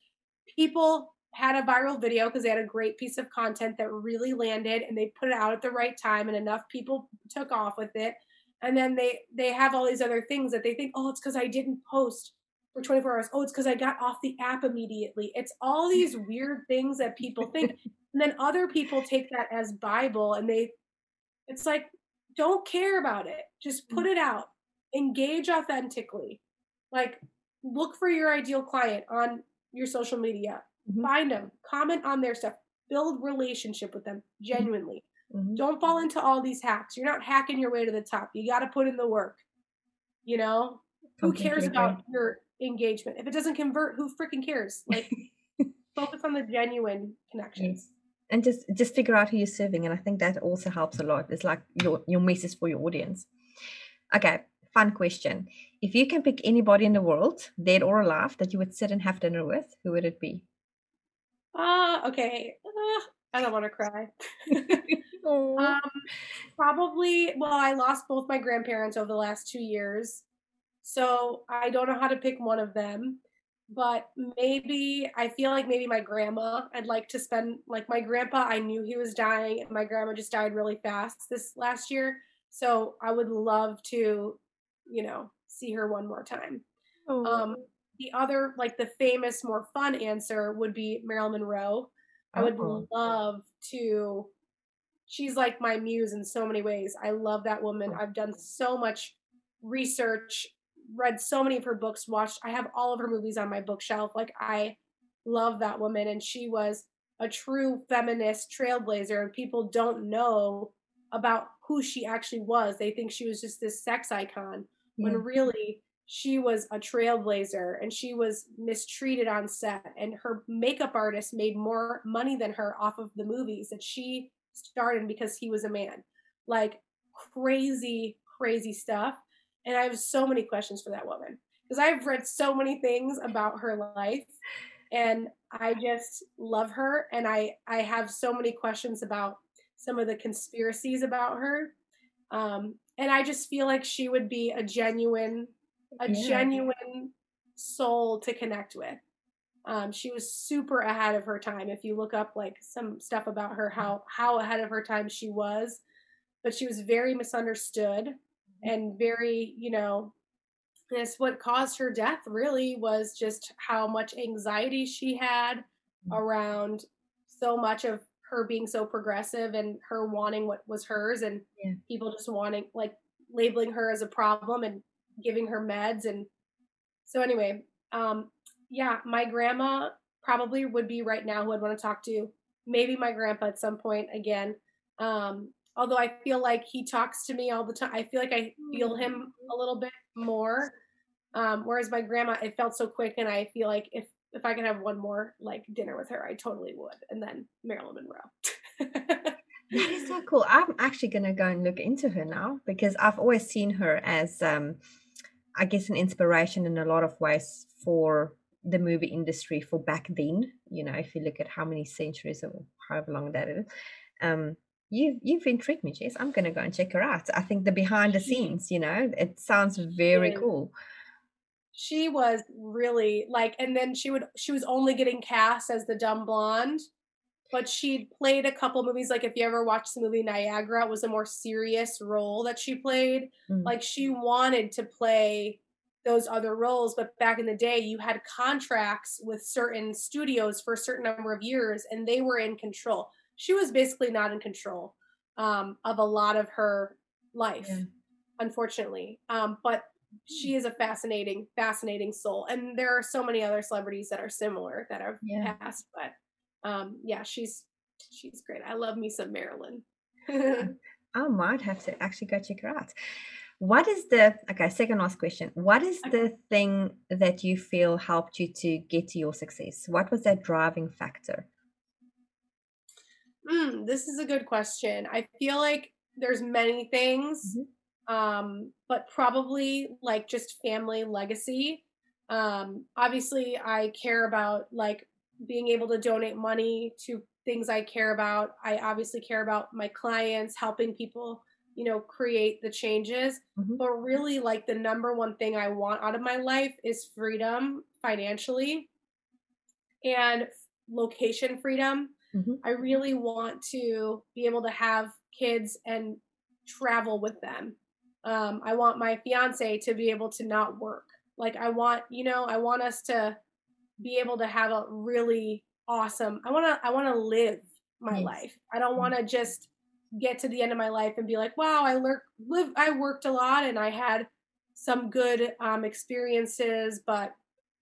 people had a viral video because they had a great piece of content that really landed and they put it out at the right time and enough people took off with it. And then they they have all these other things that they think, "Oh, it's cuz I didn't post for 24 hours. Oh, it's cuz I got off the app immediately." It's all mm. these weird things that people think. and then other people take that as bible and they it's like don't care about it. Just put it out. Engage authentically. Like look for your ideal client on your social media. Mhm. Find them. Comment on their stuff. Build relationship with them genuinely. Mhm. Don't fall into all these hacks. You're not hacking your way to the top. You got to put in the work. You know? Who cares about your engagement? If it doesn't convert, who freaking cares? Like focus on the genuine connections. And just just figure out who you're serving, and I think that also helps a lot. It's like your your message for your audience. Okay, fun question. If you can pick anybody in the world, dead or alive, that you would sit and have dinner with, who would it be? Ah, okay. Ah, I don't want to cry. Um, probably. Well, I lost both my grandparents over the last two years, so I don't know how to pick one of them. But maybe I feel like maybe my grandma. I'd like to spend like my grandpa. I knew he was dying, and my grandma just died really fast this last year. So I would love to, you know, see her one more time. Um, the other, like the famous, more fun answer would be Marilyn Monroe. I would Oh. love to. She's like my muse in so many ways. I love that woman. I've done so much research, read so many of her books, watched. I have all of her movies on my bookshelf. Like I love that woman, and she was a true feminist trailblazer. And people don't know about who she actually was. They think she was just this sex icon when mm. really she was a trailblazer and she was mistreated on set and her makeup artist made more money than her off of the movies that she starred in because he was a man like crazy crazy stuff and i have so many questions for that woman because i've read so many things about her life and i just love her and i i have so many questions about some of the conspiracies about her. Um and i just feel like she would be a genuine a Yeah. genuine soul to connect with. Um, she was super ahead of her time if you look up like some stuff about her how how ahead of her time she was but she was very misunderstood and very you know this what caused her death really was just how much anxiety she had around so much of her being so progressive and her wanting what was hers and Yeah. people just wanting like labeling her as a problem and giving her meds and so anyway um yeah my grandma probably would be right now who i'd want to talk to maybe my grandpa at some point again um although i feel like he talks to me all the time i feel like i feel him a little bit more um whereas my grandma it felt so quick and i feel like if if i could have one more like dinner with her i totally would and then marilyn monroe That is so cool. I'm actually gonna go and look into her now because I've always seen her as um I guess an inspiration in a lot of ways for the movie industry for back then. You know, if you look at how many centuries or however long that is. Um you you've intrigued me, Jess. I'm gonna go and check her out. I think the behind the scenes, you know, it sounds very is. cool. she was really like and then she would she was only getting cast as the dumb blonde but she played a couple movies like if you ever watched the movie niagara it was a more serious role that she played Mm. like she wanted to play those other roles but back in the day you had contracts with certain studios for a certain number of years and they were in control she was basically not in control um, of a lot of her life Yeah. unfortunately um, but she is a fascinating fascinating soul and there are so many other celebrities that are similar that have Yeah. passed but um, yeah, she's she's great. I love me some Marilyn. I might have to actually go check her out. What is the okay? Second last question. What is the thing that you feel helped you to get to your success? What was that driving factor? Mm, this is a good question. I feel like there's many things, mm-hmm. um, but probably like just family legacy. Um, obviously, I care about like being able to donate money to things I care about. I obviously care about my clients, helping people, you know, create the changes. Mm-hmm. But really, like the number one thing I want out of my life is freedom financially and location freedom. Mm-hmm. I really want to be able to have kids and travel with them. Um, I want my fiance to be able to not work. Like, I want, you know, I want us to be able to have a really awesome. I want to I want to live my yes. life. I don't want to mm-hmm. just get to the end of my life and be like, "Wow, I learned live I worked a lot and I had some good um, experiences, but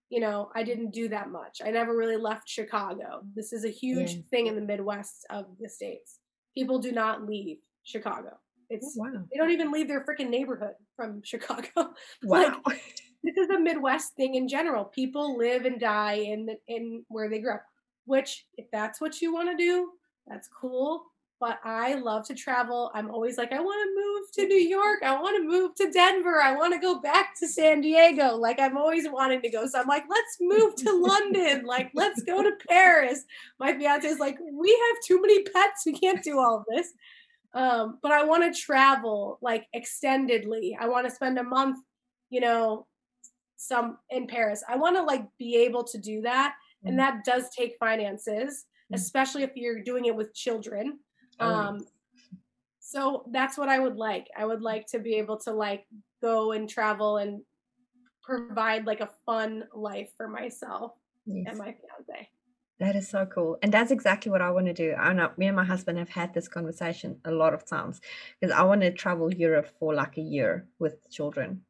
you know, I didn't do that much. I never really left Chicago. This is a huge yeah. thing in the Midwest of the states. People do not leave Chicago. It's oh, wow. they don't even leave their freaking neighborhood from Chicago. Wow. like this is a Midwest thing in general. People live and die in the, in where they grew up. Which, if that's what you want to do, that's cool. But I love to travel. I'm always like, I want to move to New York. I want to move to Denver. I want to go back to San Diego. Like I'm always wanting to go. So I'm like, let's move to London. Like let's go to Paris. My fiance is like, we have too many pets. We can't do all of this. Um, but I want to travel like extendedly. I want to spend a month, you know, some in Paris. I want to like be able to do that. Mm. And that does take finances, mm. especially if you're doing it with children. Oh. Um, so that's what I would like. I would like to be able to like go and travel and provide like a fun life for myself yes. and my fiance. That is so cool. And that's exactly what I want to do. I know me and my husband have had this conversation a lot of times because I want to travel Europe for like a year with children.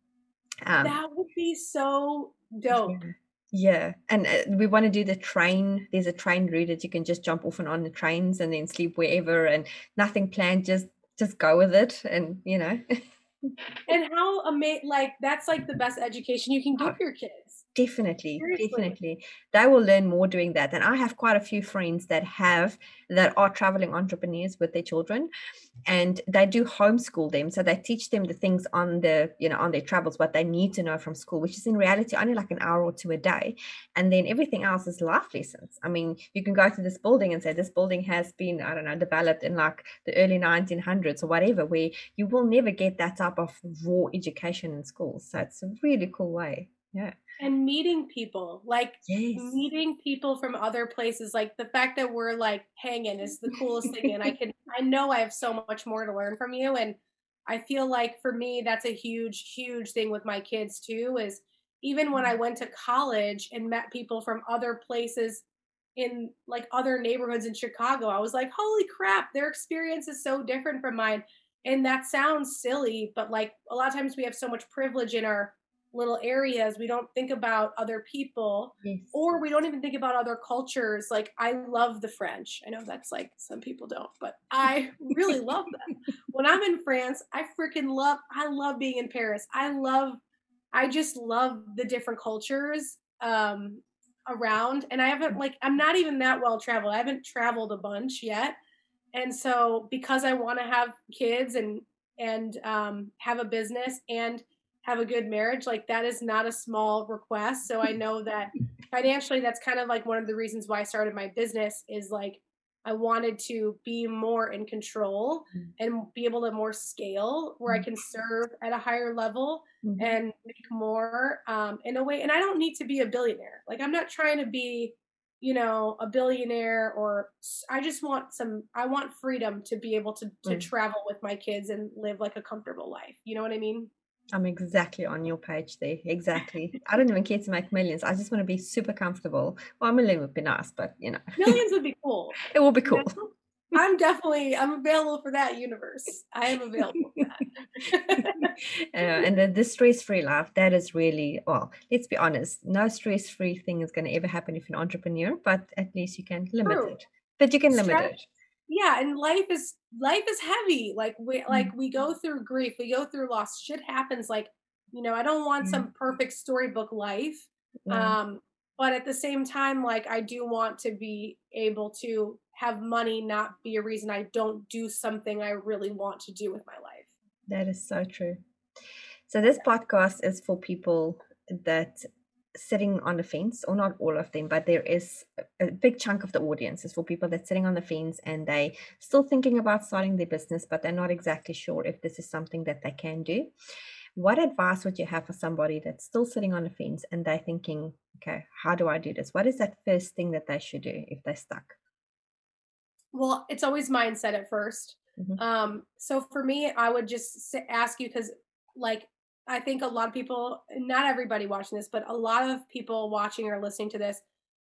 Um, that would be so dope. Yeah. Yeah, and uh, we want to do the train. There's a train route that you can just jump off and on the trains and then sleep wherever, and nothing planned. Just just go with it, and you know. and how amazing! Like that's like the best education you can give oh, your kids. Definitely, Seriously. definitely. They will learn more doing that. And I have quite a few friends that have that are traveling entrepreneurs with their children and they do homeschool them. So they teach them the things on the, you know, on their travels, what they need to know from school, which is in reality only like an hour or two a day. And then everything else is life lessons. I mean, you can go to this building and say this building has been, I don't know, developed in like the early 1900s or whatever, where you will never get that type of raw education in schools. So it's a really cool way. Yeah and meeting people like yes. meeting people from other places like the fact that we're like hanging is the coolest thing and i can i know i have so much more to learn from you and i feel like for me that's a huge huge thing with my kids too is even when i mm-hmm. went to college and met people from other places in like other neighborhoods in chicago i was like holy crap their experience is so different from mine and that sounds silly but like a lot of times we have so much privilege in our little areas we don't think about other people yes. or we don't even think about other cultures like i love the french. I know that's like some people don't but i really love them. When i'm in france i freaking love i love being in paris. I love i just love the different cultures um around and i haven't like i'm not even that well traveled. I haven't traveled a bunch yet and so because i want to have kids and and um, have a business and have a good marriage like that is not a small request so i know that financially that's kind of like one of the reasons why i started my business is like i wanted to be more in control mm-hmm. and be able to more scale where i can serve at a higher level mm-hmm. and make more um, in a way and i don't need to be a billionaire like i'm not trying to be you know a billionaire or i just want some i want freedom to be able to to mm. travel with my kids and live like a comfortable life you know what i mean I'm exactly on your page there. Exactly. I don't even care to make millions. I just want to be super comfortable. Well, a million would be nice, but you know, millions would be cool. it will be cool. I'm definitely I'm available for that universe. I am available for that. uh, and the, the stress-free life that is really well let's be honest no stress-free thing is going to ever happen if you're an entrepreneur but at least you can limit True. it but you can Stress, limit it yeah and life is life is heavy like we like we go through grief we go through loss shit happens like you know i don't want some perfect storybook life mm. um but at the same time like i do want to be able to have money not be a reason i don't do something i really want to do with my life. That is so true. So this podcast is for people that sitting on the fence, or not all of them, but there is a big chunk of the audience is for people that's sitting on the fence and they still thinking about starting their business, but they're not exactly sure if this is something that they can do. What advice would you have for somebody that's still sitting on the fence and they're thinking, okay, how do I do this? What is that first thing that they should do if they're stuck? Well, it's always mindset at 1st mm-hmm. Um, so for me, I would just ask you because, like, I think a lot of people, not everybody watching this, but a lot of people watching or listening to this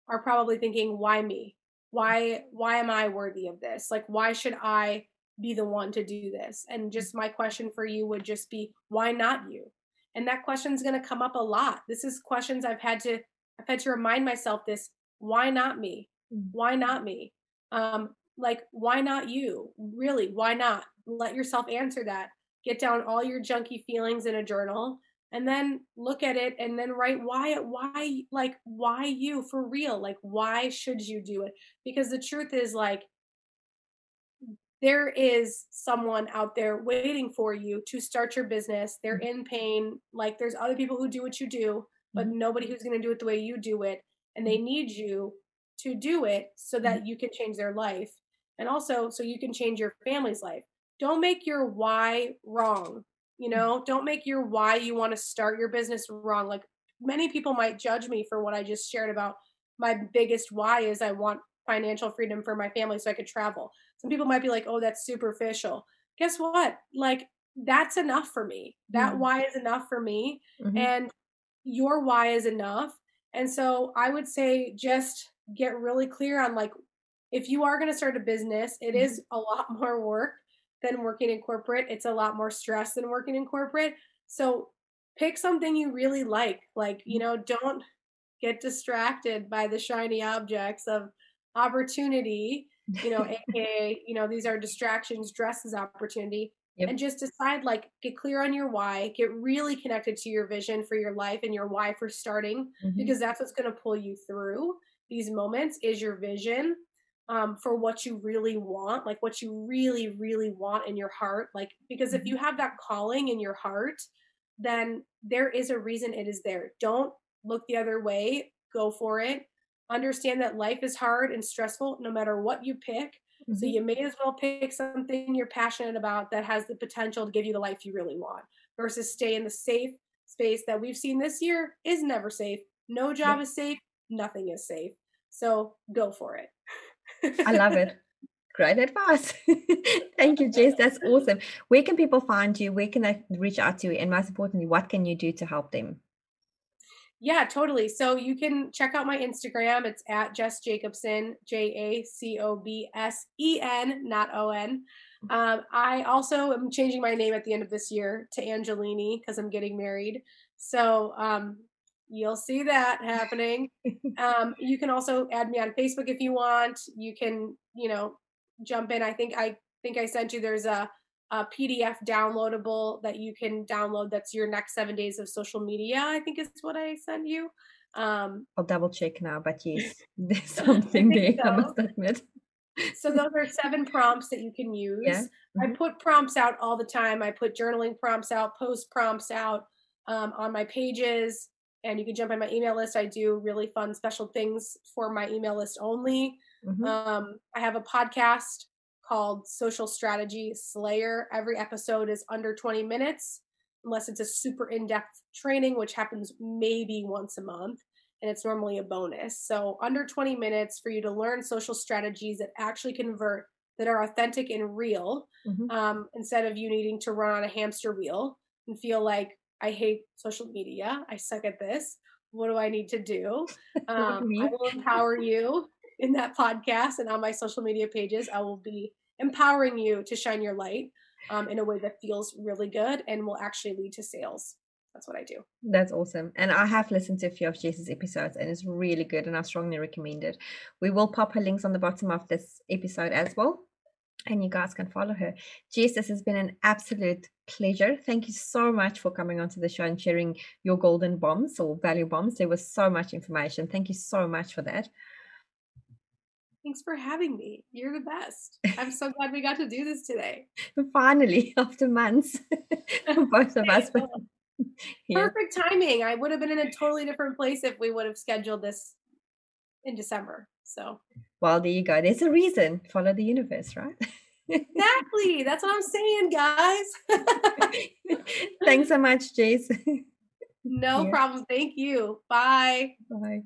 are probably thinking, why me? Why why am I worthy of this? Like why should I be the one to do this? And just my question for you would just be, why not you? And that question's going to come up a lot. This is questions I've had to I've had to remind myself this, why not me? Mm. Why not me? Um like why not you? Really, why not? Let yourself answer that get down all your junky feelings in a journal and then look at it and then write why why like why you for real like why should you do it because the truth is like there is someone out there waiting for you to start your business they're mm. in pain like there's other people who do what you do but mm. nobody who's going to do it the way you do it and they mm. need you to do it so that you can change their life and also so you can change your family's life don't make your why wrong. You mm. know, don't make your why you want to start your business wrong. Like many people might judge me for what I just shared about my biggest why is I want financial freedom for my family so I could travel. Some people might be like, "Oh, that's superficial." Guess what? Like that's enough for me. That mm-hmm. why is enough for me mm-hmm. and your why is enough. And so I would say just get really clear on like if you are going to start a business, it mm-hmm. is a lot more work than working in corporate. It's a lot more stress than working in corporate. So pick something you really like. Like, you know, don't get distracted by the shiny objects of opportunity, you know, aka, you know, these are distractions dressed as opportunity. Yep. And just decide, like, get clear on your why, get really connected to your vision for your life and your why for starting, mm-hmm. because that's what's going to pull you through these moments is your vision um, for what you really want, like what you really, really want in your heart. Like, because if mm-hmm. you have that calling in your heart, then there is a reason it is there. Don't look the other way, go for it. Understand that life is hard and stressful no matter what you pick. Mm-hmm. So you may as well pick something you're passionate about that has the potential to give you the life you really want versus stay in the safe space that we've seen this year is never safe. No job is safe, nothing is safe. So go for it. I love it. Great advice. Thank you, Jess. That's awesome. Where can people find you? Where can they reach out to you? And most importantly, what can you do to help them? Yeah, totally. So you can check out my Instagram. It's at Jess Jacobsen, J A C O B S E N, not O N. Um, I also am changing my name at the end of this year to Angelini because I'm getting married. So um, you'll see that happening. um, you can also add me on Facebook if you want. You can, you know, jump in. I think I think I sent you. There's a, a PDF downloadable that you can download. That's your next seven days of social media. I think is what I sent you. Um, I'll double check now, but yes, there's something there. So. I must admit. so those are seven prompts that you can use. Yeah. Mm-hmm. I put prompts out all the time. I put journaling prompts out, post prompts out um, on my pages and you can jump on my email list. I do really fun special things for my email list only. Mm-hmm. Um, I have a podcast called Social Strategy Slayer. Every episode is under 20 minutes, unless it's a super in depth training, which happens maybe once a month. And it's normally a bonus. So, under 20 minutes for you to learn social strategies that actually convert, that are authentic and real, mm-hmm. um, instead of you needing to run on a hamster wheel and feel like I hate social media. I suck at this. What do I need to do? Um, I will empower you in that podcast and on my social media pages. I will be empowering you to shine your light. um, in a way that feels really good and will actually lead to sales. That's what I do. That's awesome. And I have listened to a few of Jess's episodes and it's really good and I strongly recommend it. We will pop her links on the bottom of this episode as well. And you guys can follow her. Jess, this has been an absolute pleasure. Thank you so much for coming onto the show and sharing your golden bombs or value bombs. There was so much information. Thank you so much for that. Thanks for having me. You're the best. I'm so glad we got to do this today. Finally, after months, both of us. Yeah. Perfect timing. I would have been in a totally different place if we would have scheduled this in December. So, well, there you go. There's a reason. Follow the universe, right? exactly. That's what I'm saying, guys. Thanks so much, Jace. no yeah. problem. Thank you. Bye. Bye.